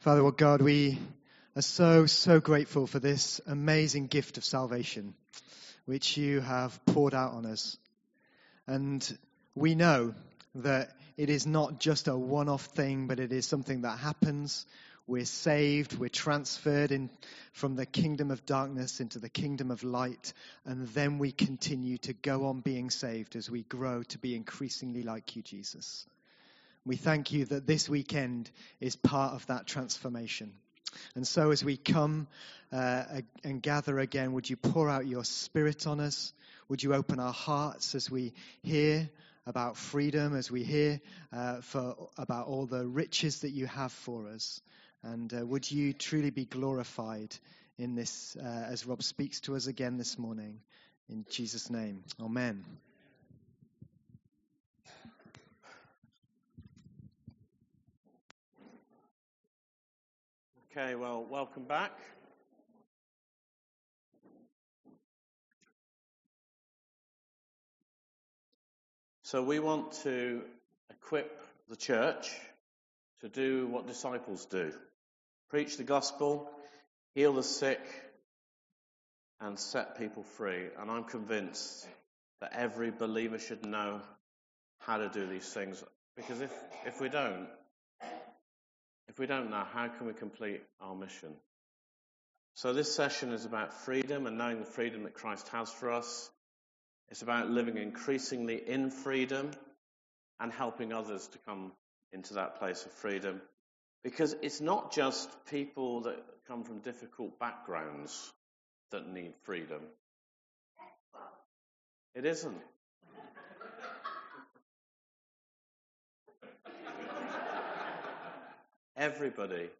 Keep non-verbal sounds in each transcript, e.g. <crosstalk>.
Father, God, we are so, so grateful for this amazing gift of salvation, which you have poured out on us. And we know that it is not just a one off thing, but it is something that happens. We're saved, we're transferred in from the kingdom of darkness into the kingdom of light, and then we continue to go on being saved as we grow to be increasingly like you, Jesus. We thank you that this weekend is part of that transformation. And so, as we come uh, and gather again, would you pour out your spirit on us? Would you open our hearts as we hear about freedom, as we hear uh, for, about all the riches that you have for us? And uh, would you truly be glorified in this uh, as Rob speaks to us again this morning? In Jesus' name, Amen. Okay, well, welcome back. So, we want to equip the church to do what disciples do preach the gospel, heal the sick, and set people free. And I'm convinced that every believer should know how to do these things. Because if, if we don't, if we don't know, how can we complete our mission? So this session is about freedom and knowing the freedom that Christ has for us. It's about living increasingly in freedom and helping others to come into that place of freedom. Because it's not just people that come from difficult backgrounds that need freedom. It isn't. Everybody.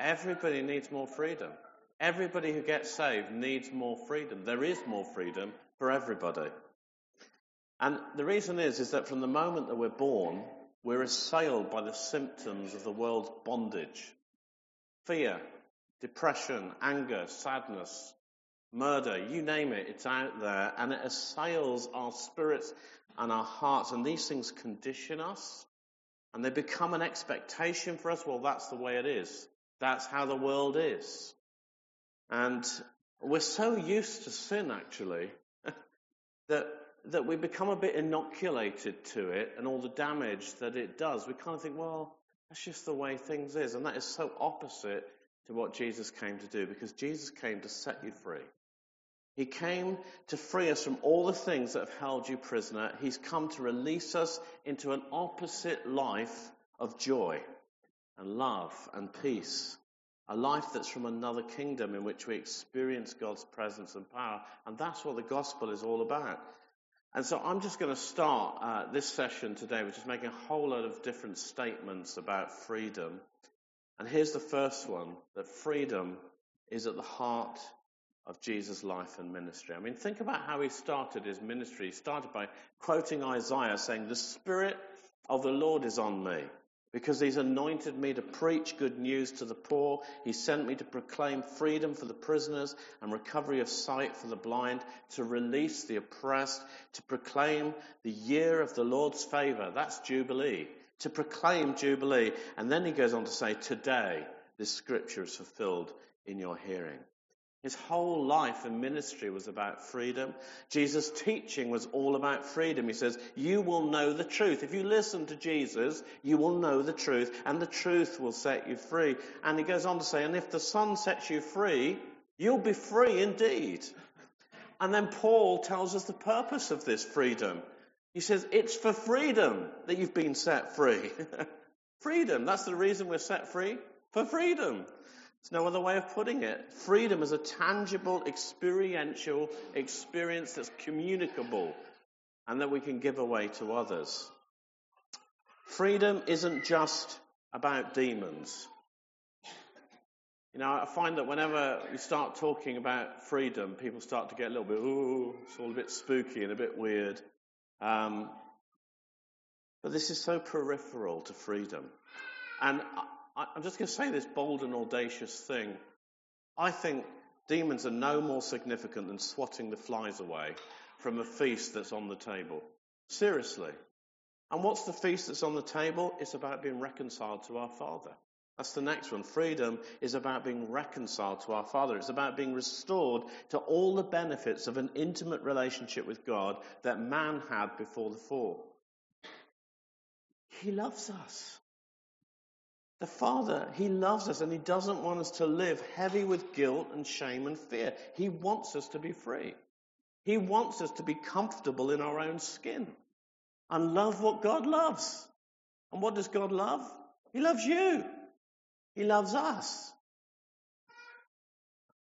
Everybody needs more freedom. Everybody who gets saved needs more freedom. There is more freedom for everybody. And the reason is, is that from the moment that we're born, we're assailed by the symptoms of the world's bondage. Fear, depression, anger, sadness, murder, you name it, it's out there, and it assails our spirits and our hearts, and these things condition us and they become an expectation for us. Well, that's the way it is. That's how the world is. And we're so used to sin, actually, <laughs> that, that we become a bit inoculated to it and all the damage that it does. We kind of think, well, that's just the way things is. And that is so opposite to what Jesus came to do because Jesus came to set you free. He came to free us from all the things that have held you prisoner. He's come to release us into an opposite life of joy and love and peace. A life that's from another kingdom in which we experience God's presence and power. And that's what the gospel is all about. And so I'm just going to start uh, this session today with just making a whole lot of different statements about freedom. And here's the first one that freedom is at the heart of Jesus' life and ministry. I mean, think about how he started his ministry. He started by quoting Isaiah saying, The Spirit of the Lord is on me because he's anointed me to preach good news to the poor. He sent me to proclaim freedom for the prisoners and recovery of sight for the blind, to release the oppressed, to proclaim the year of the Lord's favor. That's Jubilee. To proclaim Jubilee. And then he goes on to say, Today this scripture is fulfilled in your hearing. His whole life and ministry was about freedom. Jesus' teaching was all about freedom. He says, You will know the truth. If you listen to Jesus, you will know the truth, and the truth will set you free. And he goes on to say, And if the Son sets you free, you'll be free indeed. And then Paul tells us the purpose of this freedom. He says, It's for freedom that you've been set free. <laughs> freedom, that's the reason we're set free. For freedom. There's no other way of putting it. Freedom is a tangible, experiential experience that's communicable and that we can give away to others. Freedom isn't just about demons. You know, I find that whenever we start talking about freedom, people start to get a little bit, ooh, it's all a bit spooky and a bit weird. Um, but this is so peripheral to freedom. And I'm just going to say this bold and audacious thing. I think demons are no more significant than swatting the flies away from a feast that's on the table. Seriously. And what's the feast that's on the table? It's about being reconciled to our Father. That's the next one. Freedom is about being reconciled to our Father. It's about being restored to all the benefits of an intimate relationship with God that man had before the fall. He loves us. The Father, He loves us and He doesn't want us to live heavy with guilt and shame and fear. He wants us to be free. He wants us to be comfortable in our own skin and love what God loves. And what does God love? He loves you. He loves us.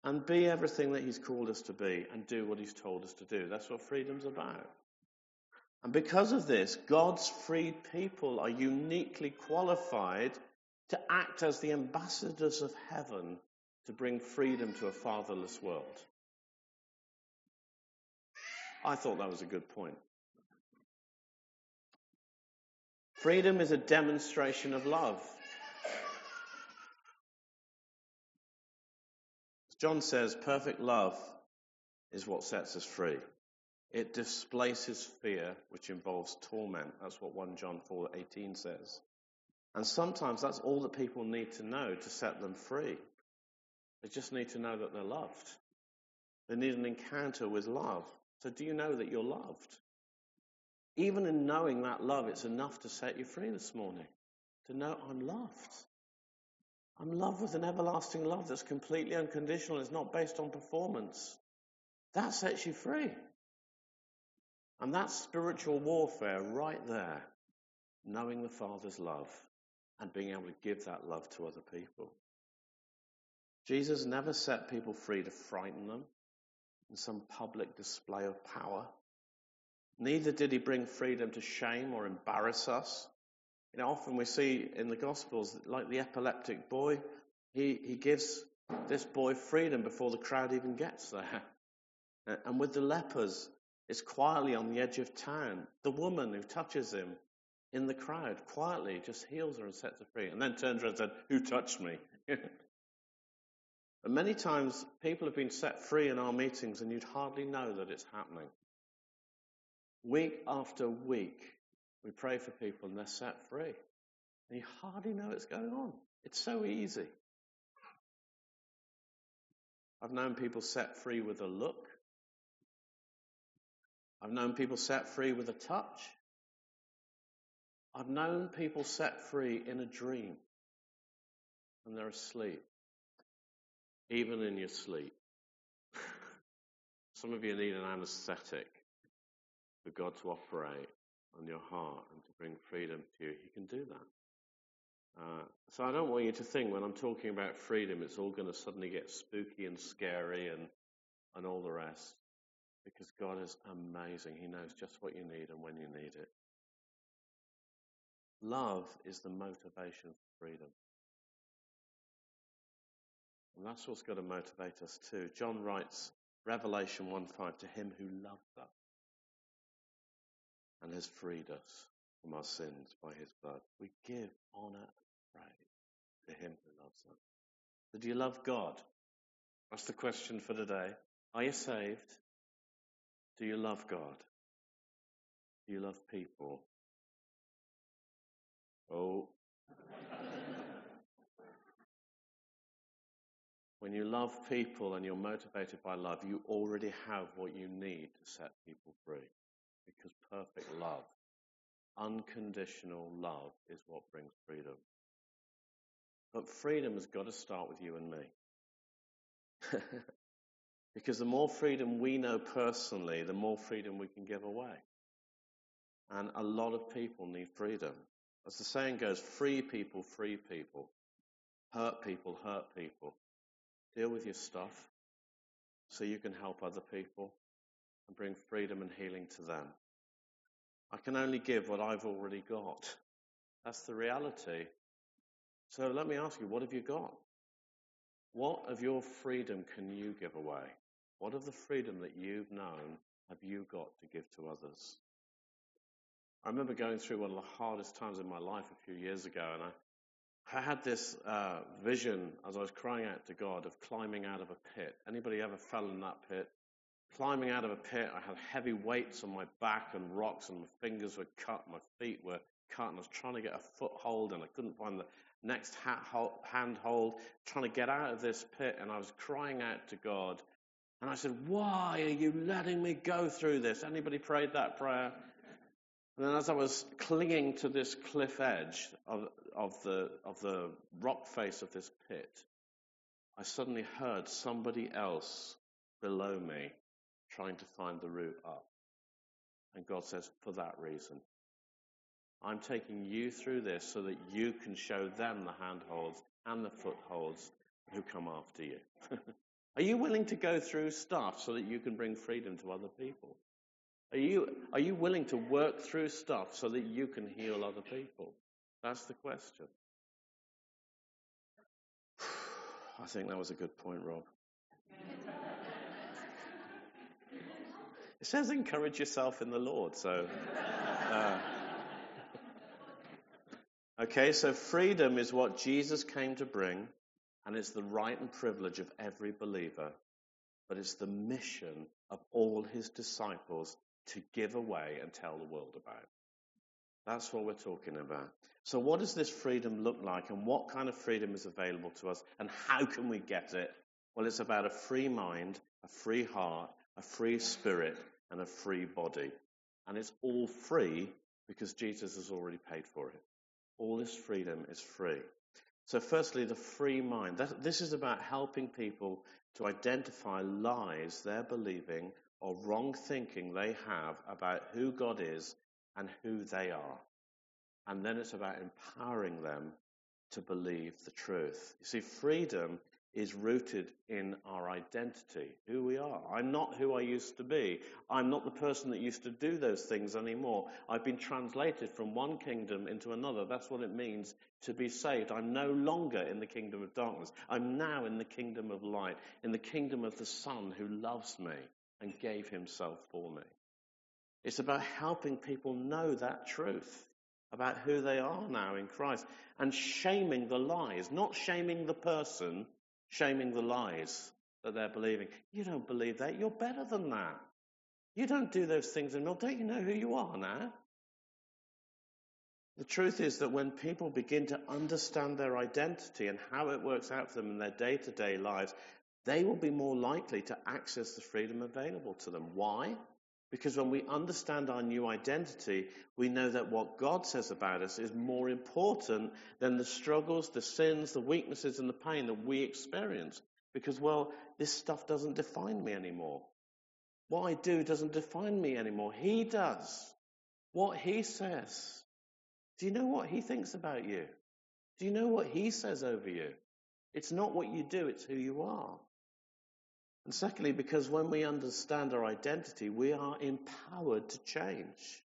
And be everything that He's called us to be and do what He's told us to do. That's what freedom's about. And because of this, God's freed people are uniquely qualified to act as the ambassadors of heaven to bring freedom to a fatherless world. I thought that was a good point. Freedom is a demonstration of love. John says, perfect love is what sets us free. It displaces fear, which involves torment. That's what 1 John 4:18 says. And sometimes that's all that people need to know to set them free. They just need to know that they're loved. They need an encounter with love. So, do you know that you're loved? Even in knowing that love, it's enough to set you free this morning. To know I'm loved. I'm loved with an everlasting love that's completely unconditional. It's not based on performance. That sets you free. And that's spiritual warfare right there. Knowing the Father's love and being able to give that love to other people. Jesus never set people free to frighten them in some public display of power. Neither did he bring freedom to shame or embarrass us. You know, often we see in the Gospels, like the epileptic boy, he, he gives this boy freedom before the crowd even gets there. <laughs> And with the lepers, it's quietly on the edge of town. The woman who touches him in the crowd quietly just heals her and sets her free, and then turns around and said, Who touched me? <laughs> and many times people have been set free in our meetings, and you'd hardly know that it's happening. Week after week, we pray for people and they're set free. And you hardly know what's going on. It's so easy. I've known people set free with a look. I've known people set free with a touch. I've known people set free in a dream and they're asleep, even in your sleep. <laughs> Some of you need an anesthetic for God to operate on your heart and to bring freedom to you. He can do that. Uh, so I don't want you to think when I'm talking about freedom, it's all going to suddenly get spooky and scary and, and all the rest. Because God is amazing. He knows just what you need and when you need it. Love is the motivation for freedom. And that's what's got to motivate us too. John writes, Revelation 1 5, to him who loved us and has freed us from our sins by his blood. We give honor and praise to him who loves us. So do you love God? That's the question for today. Are you saved? Do you love God? Do you love people? Oh. when you love people and you're motivated by love, you already have what you need to set people free. Because perfect love, unconditional love, is what brings freedom. But freedom has got to start with you and me. <laughs> because the more freedom we know personally, the more freedom we can give away. And a lot of people need freedom. As the saying goes, free people, free people. Hurt people, hurt people. Deal with your stuff so you can help other people and bring freedom and healing to them. I can only give what I've already got. That's the reality. So let me ask you, what have you got? What of your freedom can you give away? What of the freedom that you've known have you got to give to others? I remember going through one of the hardest times in my life a few years ago, and I, I had this uh, vision as I was crying out to God of climbing out of a pit. Anybody ever fell in that pit? Climbing out of a pit, I had heavy weights on my back and rocks, and my fingers were cut, my feet were cut, and I was trying to get a foothold, and I couldn't find the next handhold, trying to get out of this pit, and I was crying out to God. And I said, Why are you letting me go through this? Anybody prayed that prayer? And then as I was clinging to this cliff edge of, of, the, of the rock face of this pit, I suddenly heard somebody else below me trying to find the route up. And God says, for that reason, I'm taking you through this so that you can show them the handholds and the footholds who come after you. <laughs> Are you willing to go through stuff so that you can bring freedom to other people? Are you, are you willing to work through stuff so that you can heal other people? That's the question. <sighs> I think that was a good point, Rob. <laughs> it says encourage yourself in the Lord, so. Uh, <laughs> okay, so freedom is what Jesus came to bring, and it's the right and privilege of every believer, but it's the mission of all his disciples to give away and tell the world about. That's what we're talking about. So, what does this freedom look like, and what kind of freedom is available to us, and how can we get it? Well, it's about a free mind, a free heart, a free spirit, and a free body. And it's all free because Jesus has already paid for it. All this freedom is free. So, firstly, the free mind. That, this is about helping people to identify lies they're believing or wrong thinking they have about who God is and who they are. And then it's about empowering them to believe the truth. You see, freedom is rooted in our identity, who we are. I'm not who I used to be. I'm not the person that used to do those things anymore. I've been translated from one kingdom into another. That's what it means to be saved. I'm no longer in the kingdom of darkness. I'm now in the kingdom of light, in the kingdom of the Son who loves me and gave himself for me. It's about helping people know that truth about who they are now in Christ and shaming the lies, not shaming the person, shaming the lies that they're believing. You don't believe that. You're better than that. You don't do those things anymore. Don't you know who you are now? The truth is that when people begin to understand their identity and how it works out for them in their day to day lives, they will be more likely to access the freedom available to them. Why? Because when we understand our new identity, we know that what God says about us is more important than the struggles, the sins, the weaknesses, and the pain that we experience. Because, well, this stuff doesn't define me anymore. What I do doesn't define me anymore. He does. What He says. Do you know what He thinks about you? Do you know what He says over you? It's not what you do, it's who you are. Secondly, because when we understand our identity, we are empowered to change.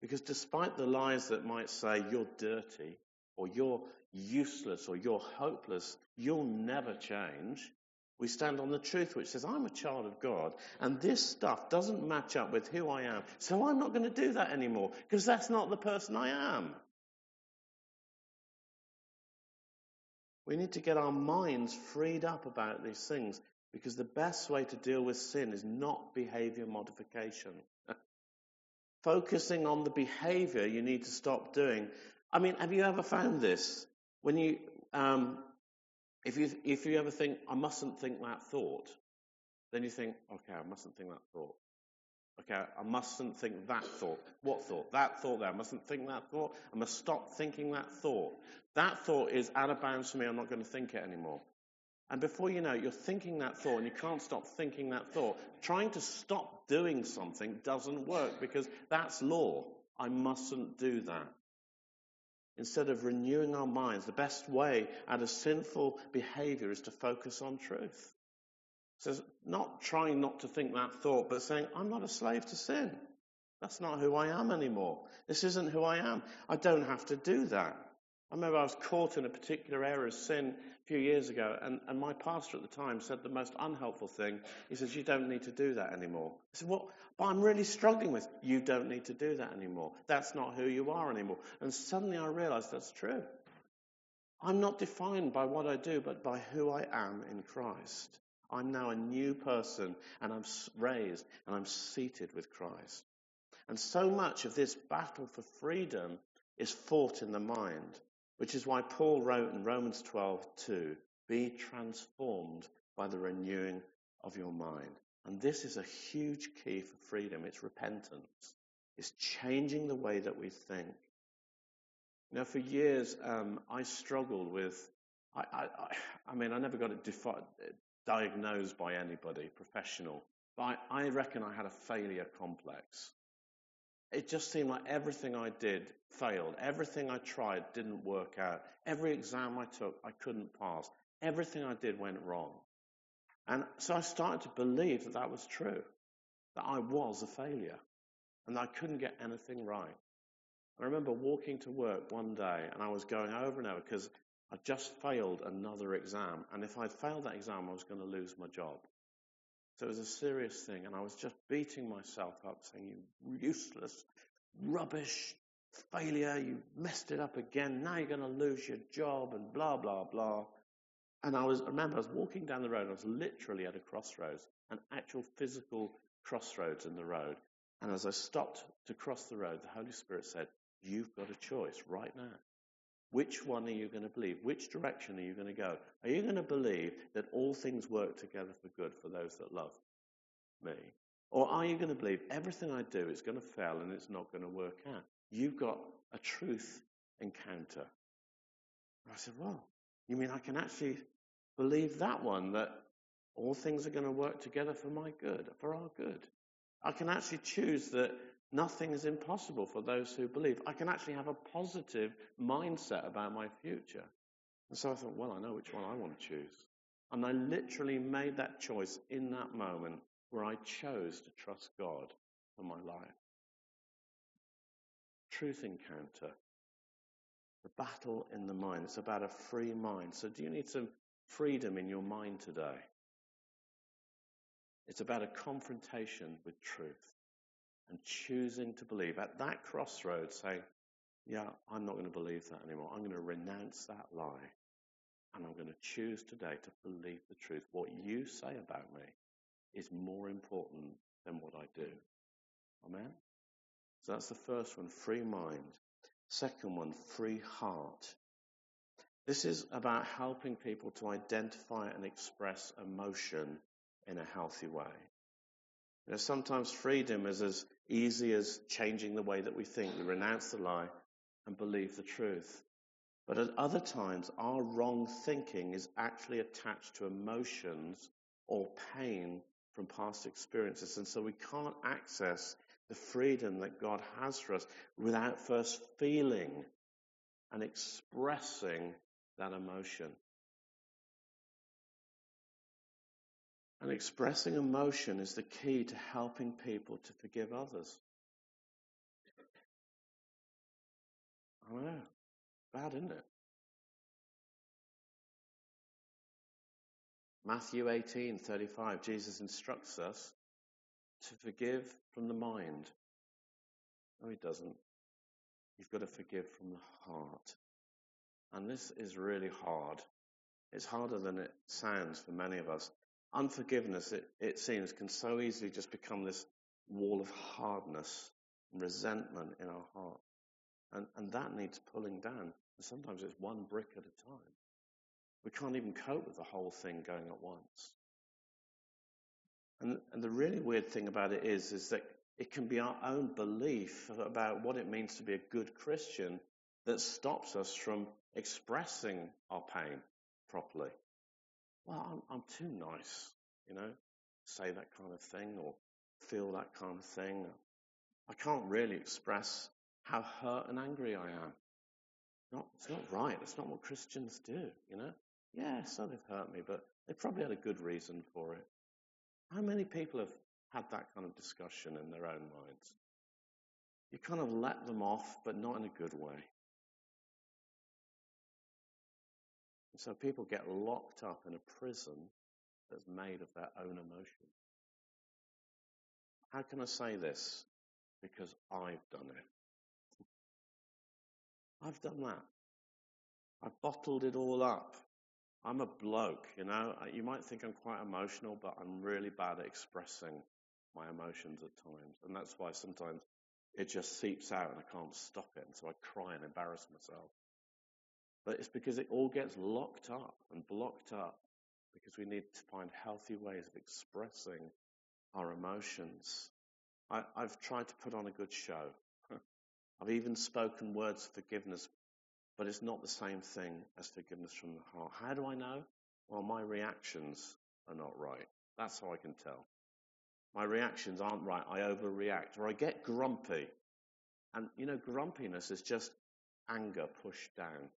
Because despite the lies that might say you're dirty, or you're useless, or you're hopeless, you'll never change, we stand on the truth which says, I'm a child of God, and this stuff doesn't match up with who I am, so I'm not going to do that anymore, because that's not the person I am. We need to get our minds freed up about these things because the best way to deal with sin is not behavior modification. <laughs> Focusing on the behavior you need to stop doing. I mean, have you ever found this? When you, um, if you, if you ever think, I mustn't think that thought, then you think, okay, I mustn't think that thought. Okay, I mustn't think that thought. What thought? That thought there. I mustn't think that thought. I must stop thinking that thought. That thought is out of bounds for me. I'm not going to think it anymore. And before you know it, you're thinking that thought and you can't stop thinking that thought. Trying to stop doing something doesn't work because that's law. I mustn't do that. Instead of renewing our minds, the best way out of sinful behavior is to focus on truth. So not trying not to think that thought, but saying, I'm not a slave to sin. That's not who I am anymore. This isn't who I am. I don't have to do that. I remember I was caught in a particular area of sin a few years ago, and, and my pastor at the time said the most unhelpful thing. He says, You don't need to do that anymore. I said, What? But I'm really struggling with. You don't need to do that anymore. That's not who you are anymore. And suddenly I realized that's true. I'm not defined by what I do, but by who I am in Christ. I'm now a new person, and I'm raised, and I'm seated with Christ. And so much of this battle for freedom is fought in the mind. Which is why Paul wrote in Romans 12:2, "Be transformed by the renewing of your mind." And this is a huge key for freedom. It's repentance. It's changing the way that we think. Now, for years, um, I struggled with, I, I, I, mean, I never got it defi- diagnosed by anybody, professional, but I, I reckon I had a failure complex. It just seemed like everything I did failed. Everything I tried didn't work out. Every exam I took, I couldn't pass. Everything I did went wrong. And so I started to believe that that was true, that I was a failure and I couldn't get anything right. I remember walking to work one day and I was going over and over because I just failed another exam. And if I'd failed that exam, I was going to lose my job. So it was a serious thing. And I was just beating myself up saying, you useless, rubbish, failure, you messed it up again. Now you're going to lose your job and blah, blah, blah. And I was, I remember I was walking down the road. I was literally at a crossroads, an actual physical crossroads in the road. And as I stopped to cross the road, the Holy Spirit said, You've got a choice right now. Which one are you going to believe? Which direction are you going to go? Are you going to believe that all things work together for good for those that love me? Or are you going to believe everything I do is going to fail and it's not going to work out? You've got a truth encounter. I said, Well, you mean I can actually believe that one, that all things are going to work together for my good, for our good? I can actually choose that Nothing is impossible for those who believe. I can actually have a positive mindset about my future. And so I thought, well, I know which one I want to choose. And I literally made that choice in that moment where I chose to trust God for my life. Truth encounter. The battle in the mind. It's about a free mind. So do you need some freedom in your mind today? It's about a confrontation with truth and choosing to believe at that crossroads, saying, Yeah, I'm not going to believe that anymore. I'm going to renounce that lie. And I'm going to choose today to believe the truth. What you say about me is more important than what I do. Amen? So that's the first one free mind. Second one, free heart. This is about helping people to identify and express emotion in a healthy way. You know, sometimes freedom is as easy as changing the way that we think. We renounce the lie and believe the truth. But at other times, our wrong thinking is actually attached to emotions or pain from past experiences. And so we can't access the freedom that God has for us without first feeling and expressing that emotion. And expressing emotion is the key to helping people to forgive others. I know. Bad, isn't it? Matthew 18:35 Jesus instructs us to forgive from the mind. No, he doesn't. You've got to forgive from the heart. And this is really hard. It's harder than it sounds for many of us. Unforgiveness, it, it seems, can so easily just become this wall of hardness and resentment in our heart. And, and that needs pulling down. And sometimes it's one brick at a time. We can't even cope with the whole thing going at once. And, and the really weird thing about it is, is that it can be our own belief about what it means to be a good Christian that stops us from expressing our pain properly well, I'm, I'm too nice, you know, say that kind of thing or feel that kind of thing. I can't really express how hurt and angry I am. Not, it's not right. It's not what Christians do, you know. Yeah, so they've hurt me, but they probably had a good reason for it. How many people have had that kind of discussion in their own minds? You kind of let them off, but not in a good way. So people get locked up in a prison that's made of their own emotion. How can I say this? Because I've done it. I've done that. I've bottled it all up. I'm a bloke, you know. You might think I'm quite emotional, but I'm really bad at expressing my emotions at times. And that's why sometimes it just seeps out and I can't stop it. And so I cry and embarrass myself. But it's because it all gets locked up and blocked up because we need to find healthy ways of expressing our emotions. I, have tried to put on a good show. <laughs> I've even spoken words of forgiveness, but it's not the same thing as forgiveness from the heart. How do I know? Well, my reactions are not right. That's how I can tell. My reactions aren't right. I overreact or I get grumpy. And you know, grumpiness is just anger pushed down.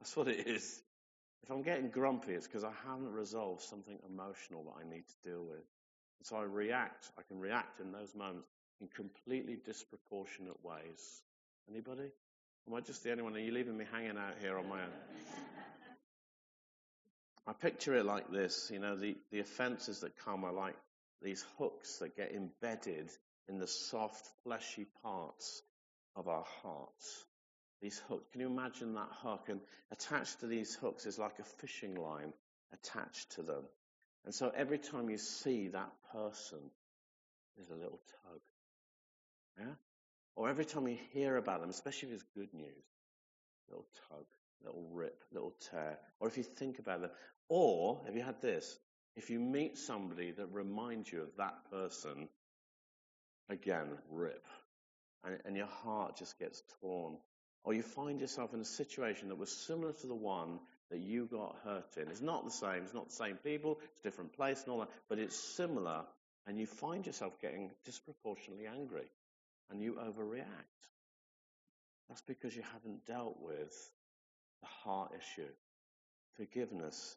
That's what it is. If I'm getting grumpy, it's because I haven't resolved something emotional that I need to deal with. And so I react. I can react in those moments in completely disproportionate ways. Anybody? Am I just the only one? Are you leaving me hanging out here on my own? I picture it like this. You know, the, the offenses that come are like these hooks that get embedded in the soft, fleshy parts of our hearts. These hooks. Can you imagine that hook? And attached to these hooks is like a fishing line attached to them. And so every time you see that person, there's a little tug. Yeah? Or every time you hear about them, especially if it's good news, little tug, little rip, little tear. Or if you think about them. Or, have you had this? If you meet somebody that reminds you of that person, again, rip. And, and your heart just gets torn. Or you find yourself in a situation that was similar to the one that you got hurt in. It's not the same, it's not the same people, it's a different place and all that, but it's similar, and you find yourself getting disproportionately angry and you overreact. That's because you haven't dealt with the heart issue. Forgiveness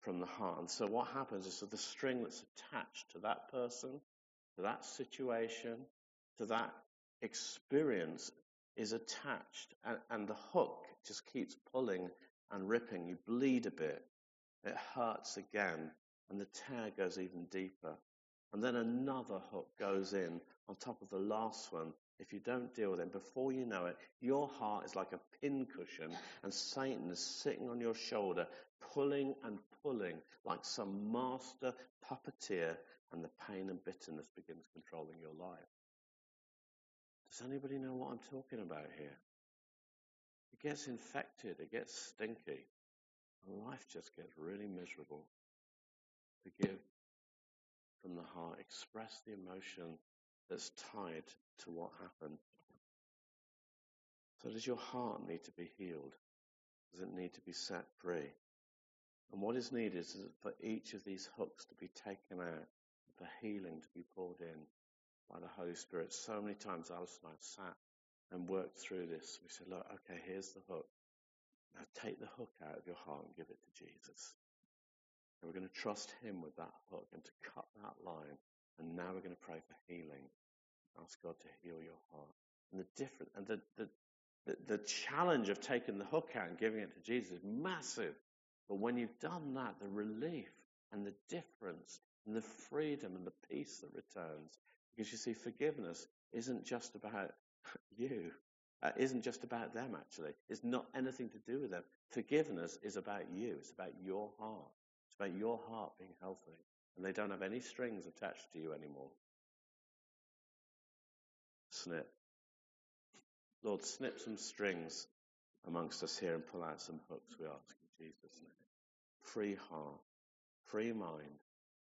from the heart. And so what happens is that the string that's attached to that person, to that situation, to that experience is attached and, and the hook just keeps pulling and ripping. You bleed a bit. It hurts again and the tear goes even deeper. And then another hook goes in on top of the last one. If you don't deal with it, before you know it, your heart is like a pincushion and Satan is sitting on your shoulder, pulling and pulling like some master puppeteer, and the pain and bitterness begins controlling your life. Does anybody know what I'm talking about here? It gets infected, it gets stinky, and life just gets really miserable. Forgive from the heart, express the emotion that's tied to what happened. So, does your heart need to be healed? Does it need to be set free? And what is needed is for each of these hooks to be taken out, for healing to be poured in by the Holy Spirit. So many times Alice and I sat and worked through this. We said, look, okay, here's the hook. Now take the hook out of your heart and give it to Jesus. And we're going to trust Him with that hook and to cut that line. And now we're going to pray for healing. Ask God to heal your heart. And the different, and the, the, the, the challenge of taking the hook out and giving it to Jesus is massive. But when you've done that, the relief and the difference and the freedom and the peace that returns. Because you see, forgiveness isn't just about you. Uh, isn't just about them, actually. It's not anything to do with them. Forgiveness is about you. It's about your heart. It's about your heart being healthy. And they don't have any strings attached to you anymore. Snip. Lord, snip some strings amongst us here and pull out some hooks, we ask in Jesus' name. Free heart, free mind,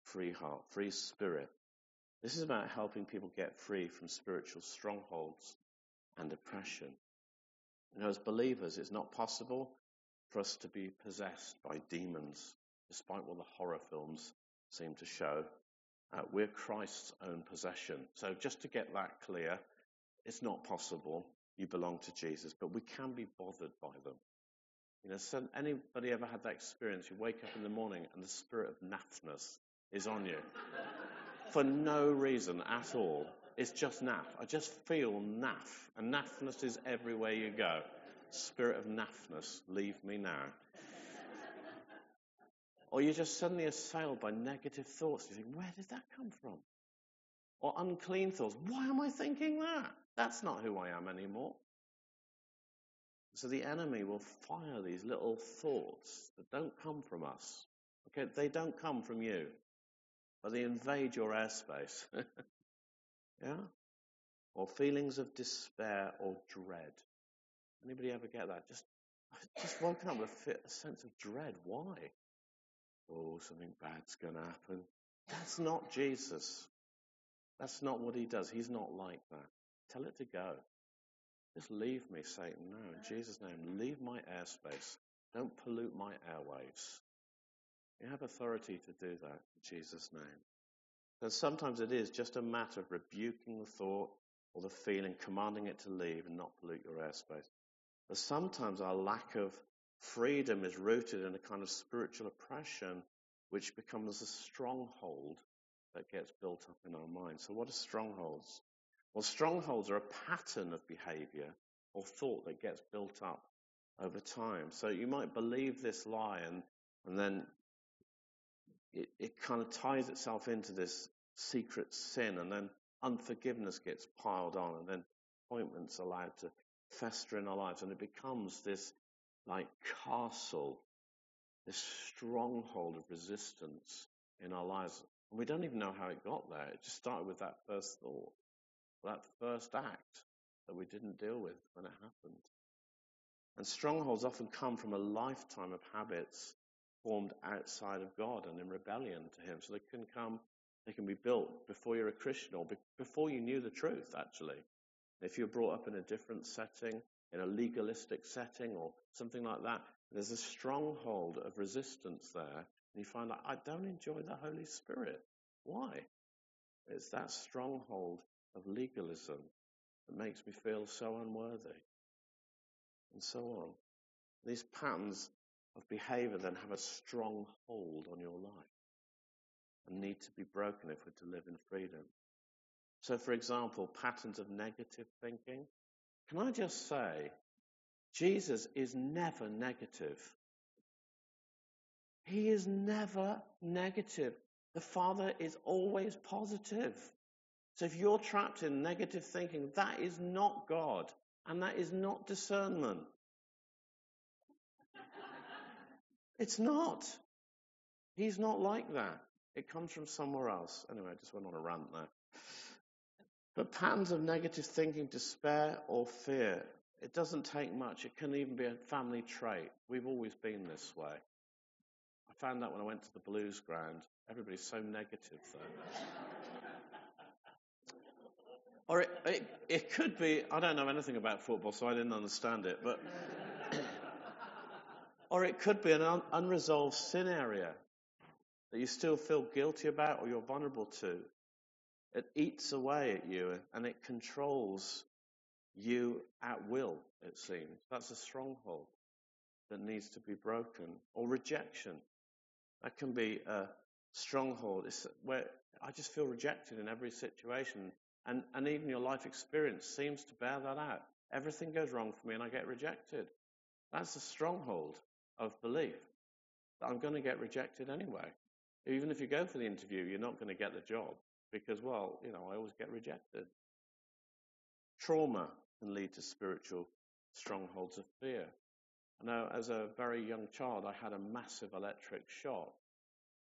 free heart, free spirit. This is about helping people get free from spiritual strongholds and oppression. You know, as believers, it's not possible for us to be possessed by demons, despite what the horror films seem to show. Uh, we're Christ's own possession. So, just to get that clear, it's not possible. You belong to Jesus, but we can be bothered by them. You know, so anybody ever had that experience? You wake up in the morning and the spirit of naffness is on you for no reason at all. It's just naff. I just feel naff, and naffness is everywhere you go. Spirit of naffness, leave me now. or you're just suddenly assailed by negative thoughts. You think, where did that come from? Or unclean thoughts. Why am I thinking that? That's not who I am anymore. So the enemy will fire these little thoughts that don't come from us. Okay, they don't come from you, but they invade your airspace. <laughs> yeah? Or feelings of despair or dread. Anybody ever get that? Just <laughs> just woken up with a sense of dread. Why? Oh, something bad's going to happen. That's not Jesus. That's not what he does. He's not like that. Tell it to go. Just leave me, Satan. No, in Jesus' name, leave my airspace. Don't pollute my airwaves. You have authority to do that in Jesus' name. And sometimes it is just a matter of rebuking the thought or the feeling, commanding it to leave and not pollute your airspace. But sometimes our lack of freedom is rooted in a kind of spiritual oppression, which becomes a stronghold that gets built up in our minds. So, what are strongholds? Well, strongholds are a pattern of behavior or thought that gets built up over time. So, you might believe this lie, and, and then it, it kind of ties itself into this secret sin, and then unforgiveness gets piled on, and then appointments allowed to fester in our lives, and it becomes this like castle, this stronghold of resistance in our lives. And we don't even know how it got there. It just started with that first thought, that first act that we didn't deal with when it happened. And strongholds often come from a lifetime of habits formed outside of God and in rebellion to Him. So they can come, they can be built before you're a Christian or before you knew the truth, actually. If you're brought up in a different setting, in a legalistic setting or something like that, there's a stronghold of resistance there. And you find out, I don't enjoy the Holy Spirit. Why? It's that stronghold of legalism that makes me feel so unworthy. And so on. These patterns of behavior then have a strong hold on your life and need to be broken if we're to live in freedom. So, for example, patterns of negative thinking. Can I just say, Jesus is never negative. He is never negative. The Father is always positive. So if you're trapped in negative thinking, that is not God and that is not discernment. It's not. He's not like that. It comes from somewhere else. Anyway, I just went on a rant there. But patterns of negative thinking, despair, or fear, it doesn't take much. It can even be a family trait. We've always been this way. I found that when I went to the blues ground. Everybody's so negative there. or it, it, it could be, I don't know anything about football, so I didn't understand it, but. Or it could be an un- unresolved sin area that you still feel guilty about or you're vulnerable to. It eats away at you and it controls you at will, it seems. That's a stronghold that needs to be broken. Or rejection. That can be a stronghold. It's where I just feel rejected in every situation. And, and even your life experience seems to bear that out. Everything goes wrong for me and I get rejected. That's a stronghold of belief that I'm going to get rejected anyway. Even if you go for the interview, you're not going to get the job because, well, you know, I always get rejected. Trauma can lead to spiritual strongholds of fear. I know as a very young child, I had a massive electric shock.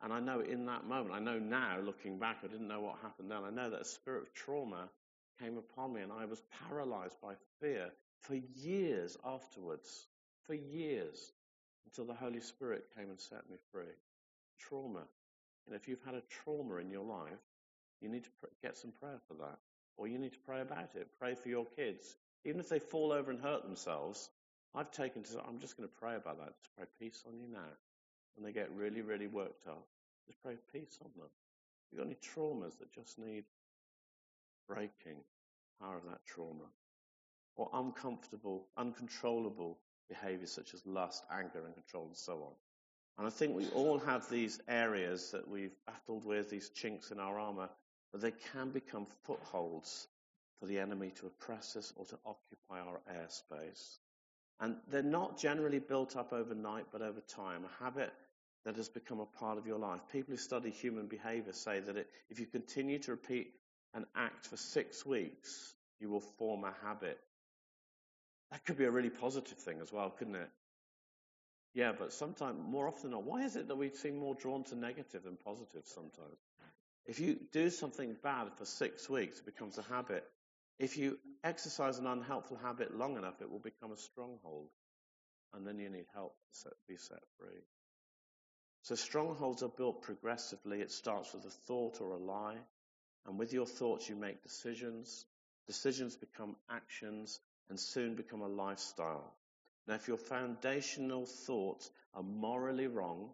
And I know in that moment, I know now, looking back, I didn't know what happened then. I know that a spirit of trauma came upon me and I was paralyzed by fear for years afterwards. For years. Until the Holy Spirit came and set me free. Trauma. And if you've had a trauma in your life, you need to get some prayer for that. Or you need to pray about it. Pray for your kids. Even if they fall over and hurt themselves, I've taken to, I'm just going to pray about that. Just pray peace on you now. When they get really, really worked up, just pray peace on them. If you've got any traumas that just need breaking, power of that trauma. Or uncomfortable, uncontrollable behaviors such as lust, anger, and control, and so on. And I think we all have these areas that we've battled with, these chinks in our armor, but they can become footholds for the enemy to oppress us or to occupy our airspace. And they're not generally built up overnight, but over time. A habit that has become a part of your life. People who study human behavior say that it, if you continue to repeat an act for six weeks, you will form a habit. That could be a really positive thing as well, couldn't it? Yeah, but sometimes, more often than not, why is it that we seem more drawn to negative than positive sometimes? If you do something bad for six weeks, it becomes a habit. If you exercise an unhelpful habit long enough, it will become a stronghold. and then you need help to be set free. So strongholds are built progressively. It starts with a thought or a lie, and with your thoughts, you make decisions. Decisions become actions and soon become a lifestyle. Now, if your foundational thoughts are morally wrong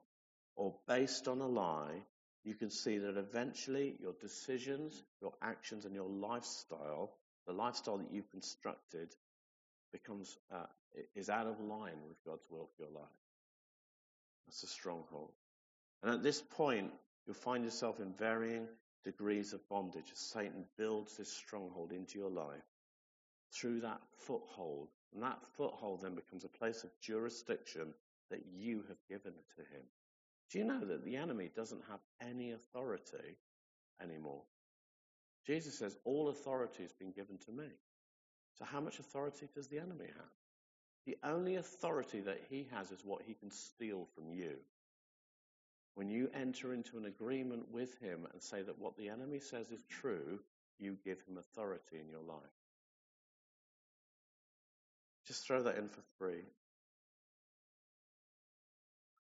or based on a lie, you can see that eventually your decisions, your actions, and your lifestyle, the lifestyle that you've constructed, becomes uh, is out of line with God's will for your life. That's a stronghold. And at this point, you'll find yourself in varying degrees of bondage as Satan builds this stronghold into your life through that foothold. And that foothold then becomes a place of jurisdiction that you have given to him. Do you know that the enemy doesn't have any authority anymore? Jesus says, All authority has been given to me. So, how much authority does the enemy have? The only authority that he has is what he can steal from you. When you enter into an agreement with him and say that what the enemy says is true, you give him authority in your life. Just throw that in for free.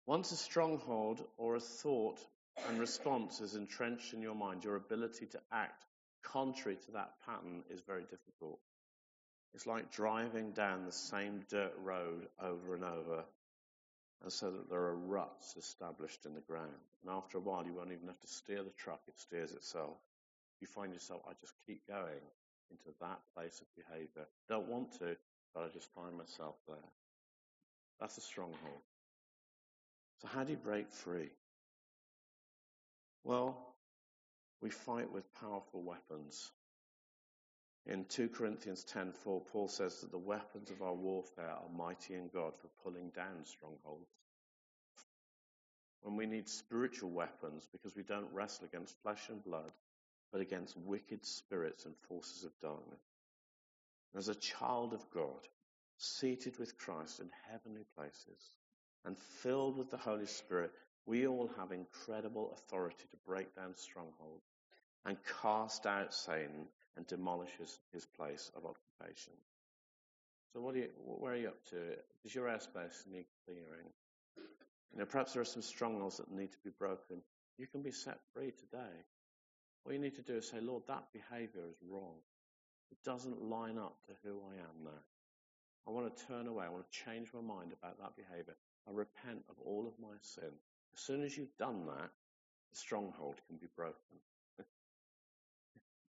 Once a stronghold or a thought and response is entrenched in your mind, your ability to act contrary to that pattern is very difficult. It's like driving down the same dirt road over and over and so that there are ruts established in the ground. And after a while, you won't even have to steer the truck, it steers itself. You find yourself, I just keep going into that place of behavior. Don't want to, but I just find myself there. That's a stronghold. So, how do you break free? Well, we fight with powerful weapons. In 2 Corinthians 10:4, Paul says that the weapons of our warfare are mighty in God for pulling down strongholds. When we need spiritual weapons because we don't wrestle against flesh and blood, but against wicked spirits and forces of darkness. As a child of God, seated with Christ in heavenly places and filled with the Holy Spirit, we all have incredible authority to break down strongholds and cast out Satan and demolishes his place of occupation. So, what are you, where are you up to? Does your airspace need clearing? You know, perhaps there are some strongholds that need to be broken. You can be set free today. All you need to do is say, Lord, that behavior is wrong. It doesn't line up to who I am now. I want to turn away. I want to change my mind about that behavior. I repent of all of my sin. As soon as you've done that, the stronghold can be broken. <laughs>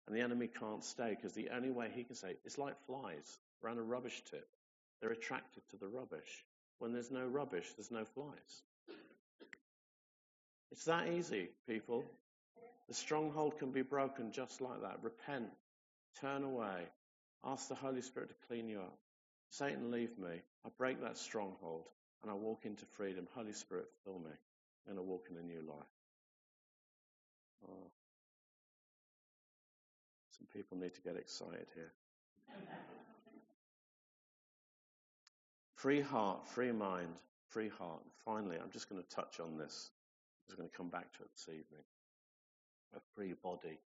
And the enemy can't stay because the only way he can stay, it's like flies around a rubbish tip. They're attracted to the rubbish. When there's no rubbish, there's no flies. It's that easy, people. The stronghold can be broken just like that. Repent, turn away, ask the Holy Spirit to clean you up. Satan, leave me. I break that stronghold and I walk into freedom. Holy Spirit, fill me. And I walk in a new life. Oh. Some people need to get excited here. <laughs> free heart, free mind, free heart. Finally, I'm just going to touch on this. I'm just going to come back to it this evening. A free body.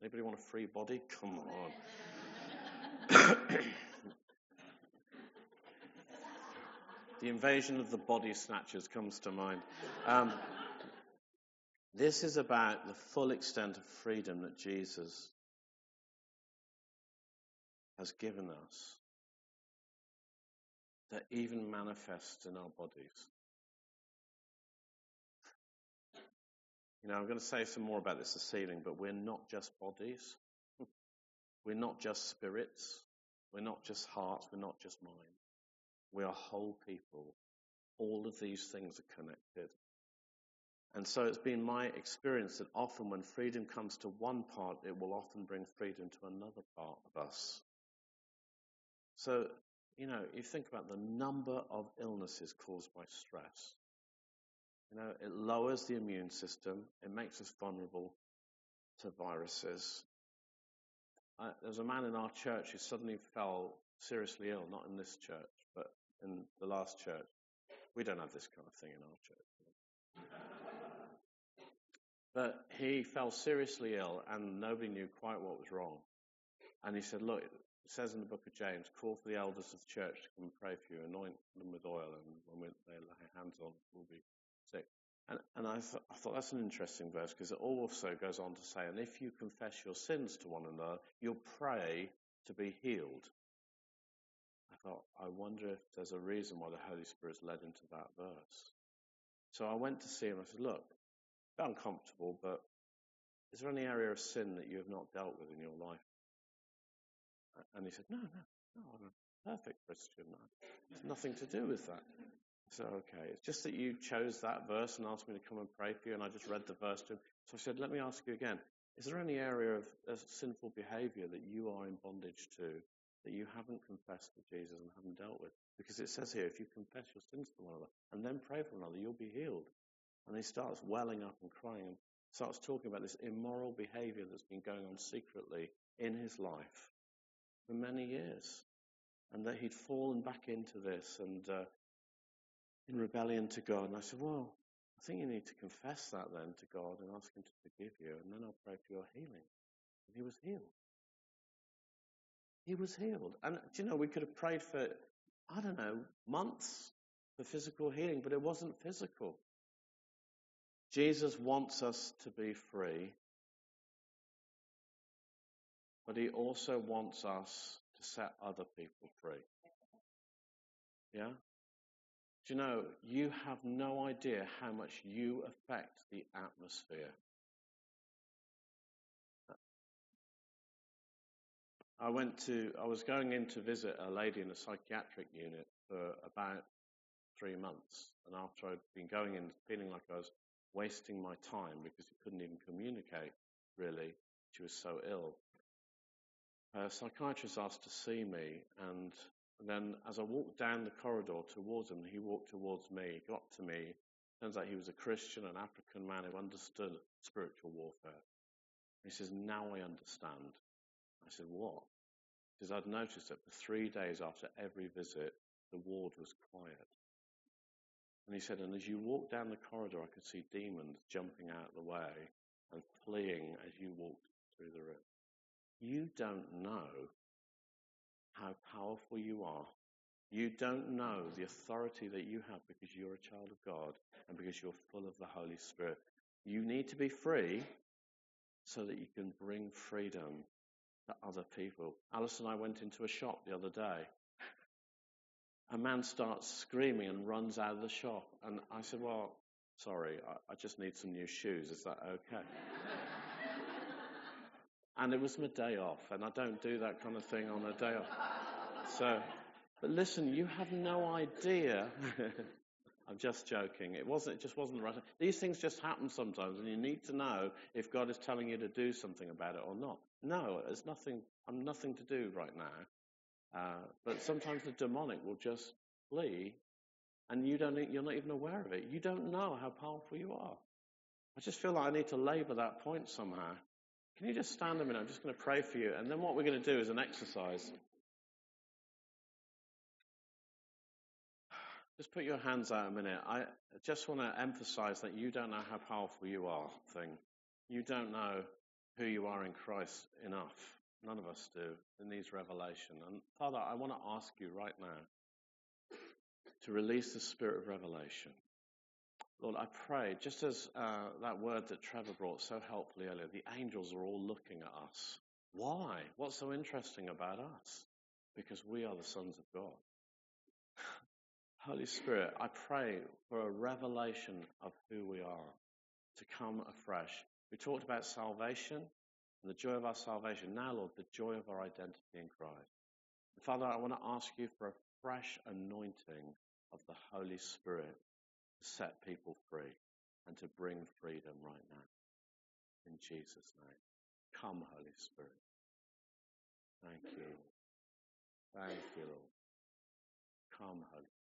Anybody want a free body? Come on. the invasion of the body snatchers comes to mind. Um, this is about the full extent of freedom that Jesus has given us that even manifests in our bodies. You know, I'm going to say some more about this this evening, but we're not just bodies. <laughs> We're not just spirits. We're not just hearts. We're not just minds. We are whole people. All of these things are connected. And so it's been my experience that often when freedom comes to one part, it will often bring freedom to another part of us. So, you know, you think about the number of illnesses caused by stress. You know, it lowers the immune system, it makes us vulnerable to viruses. Uh, there was a man in our church who suddenly fell seriously ill, not in this church, but in the last church. We don't have this kind of thing in our church. but he fell seriously ill, and nobody knew quite what was wrong. And he said, Look, It says in the book of James, call for the elders of the church to come and pray for you, anoint them with oil, and when they lay hands on, will be sick. And, and I, th- I thought that's an interesting verse because it also goes on to say, and if you confess your sins to one another, you'll pray to be healed. I thought, I wonder if there's a reason why the Holy Spirit's led into that verse. So I went to see him. I said, look, a bit uncomfortable, but is there any area of sin that you have not dealt with in your life? And he said, no, no, no, I'm a perfect Christian. It's nothing to do with that. Said, okay, it's just that you chose that verse and asked me to come and pray for you, and I just read the verse to him. So I said, let me ask you again, is there any area of sinful behavior that you are in bondage to that you haven't confessed to Jesus and haven't dealt with? Because it says here, if you confess your sins to one another and then pray for another, you'll be healed. And he starts welling up and crying and starts talking about this immoral behavior that's been going on secretly in his life for many years. And that he'd fallen back into this and uh, in rebellion to God. And I said, Well, I think you need to confess that then to God and ask Him to forgive you, and then I'll pray for your healing. And he was healed. He was healed. And uh, do you know, we could have prayed for, I don't know, months for physical healing, but it wasn't physical. Jesus wants us to be free, but he also wants us to set other people free. Yeah? Do you know, you have no idea how much you affect the atmosphere. I went to, I was going in to visit a lady in a psychiatric unit for about three months. And after I'd been going in feeling like I was wasting my time because he couldn't even communicate, really, she was so ill. A psychiatrist asked to see me, and then as I walked down the corridor towards him, he walked towards me, got to me. Turns out he was a Christian, an African man who understood spiritual warfare. He says, Now I understand. I said, What? He says, I'd noticed that for three days after every visit, the ward was quiet. And he said, And as you walked down the corridor, I could see demons jumping out of the way and fleeing as you walked through the room. You don't know how powerful you are. You don't know the authority that you have because you're a child of God and because you're full of the Holy Spirit. You need to be free so that you can bring freedom to other people. Alice and I went into a shop the other day. A man starts screaming and runs out of the shop. And I said, Well, sorry, I, I just need some new shoes. Is that okay? And it was my day off, and I don't do that kind of thing on a day off. So, but listen, you have no idea. <laughs> I'm just joking. It wasn't. It just wasn't the right. These things just happen sometimes, and you need to know if God is telling you to do something about it or not. No, there's nothing. I'm nothing to do right now. Uh, but sometimes the demonic will just flee, and you don't. You're not even aware of it. You don't know how powerful you are. I just feel like I need to labour that point somehow. Can you just stand a minute? I'm just going to pray for you, and then what we're going to do is an exercise. Just put your hands out a minute. I just want to emphasize that you don't know how powerful you are, thing. You don't know who you are in Christ enough. None of us do. It needs revelation. And Father, I want to ask you right now to release the spirit of revelation. Lord, I pray, just as uh, that word that Trevor brought so helpfully earlier, the angels are all looking at us. Why? What's so interesting about us? Because we are the sons of God. <sighs> Holy Spirit, I pray for a revelation of who we are to come afresh. We talked about salvation and the joy of our salvation. Now, Lord, the joy of our identity in Christ. Father, I want to ask you for a fresh anointing of the Holy Spirit set people free and to bring freedom right now. In Jesus' name. Come, Holy Spirit. Thank you. Thank you, Lord. Come, Holy Spirit.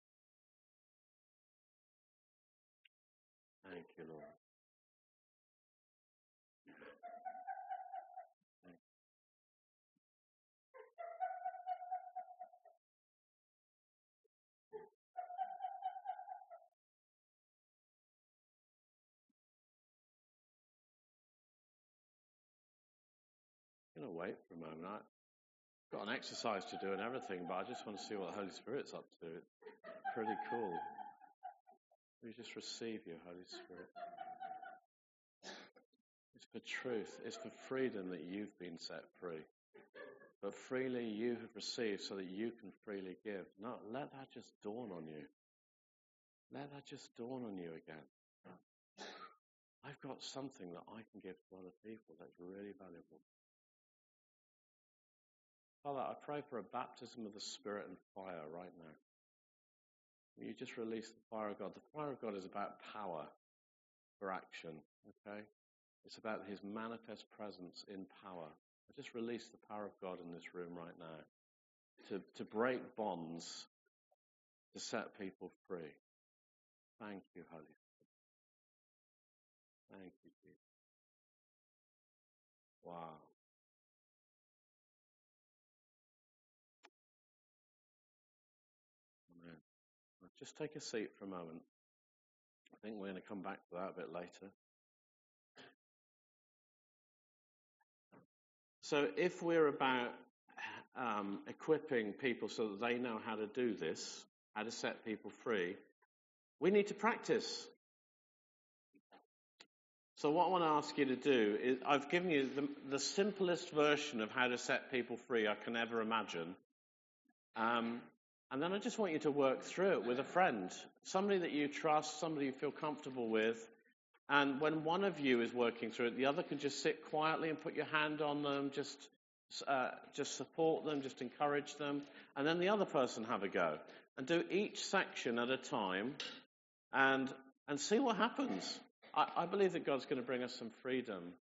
Thank you, Lord. Going to wait for a moment. I've got an exercise to do and everything, but I just want to see what the Holy Spirit's up to. It's pretty cool. We just receive you, Holy Spirit. It's for truth. It's for freedom that you've been set free. But freely you have received so that you can freely give. No, let that just dawn on you. Let that just dawn on you again. I've got something that I can give to other people that's really valuable. Father, I pray for a baptism of the Spirit and fire right now. You just release the fire of God. The fire of God is about power for action, okay? It's about His manifest presence in power. I just release the power of God in this room right now to, to break bonds, to set people free. Thank you, Holy Spirit. Thank you, Jesus. Wow. Just take a seat for a moment. I think we're going to come back to that a bit later. So, if we're about um, equipping people so that they know how to do this, how to set people free, we need to practice. So, what I want to ask you to do is I've given you the, the simplest version of how to set people free I can ever imagine. Um, and then I just want you to work through it with a friend, somebody that you trust, somebody you feel comfortable with. And when one of you is working through it, the other can just sit quietly and put your hand on them, just uh, just support them, just encourage them, and then the other person have a go and do each section at a time, and and see what happens. I, I believe that God's going to bring us some freedom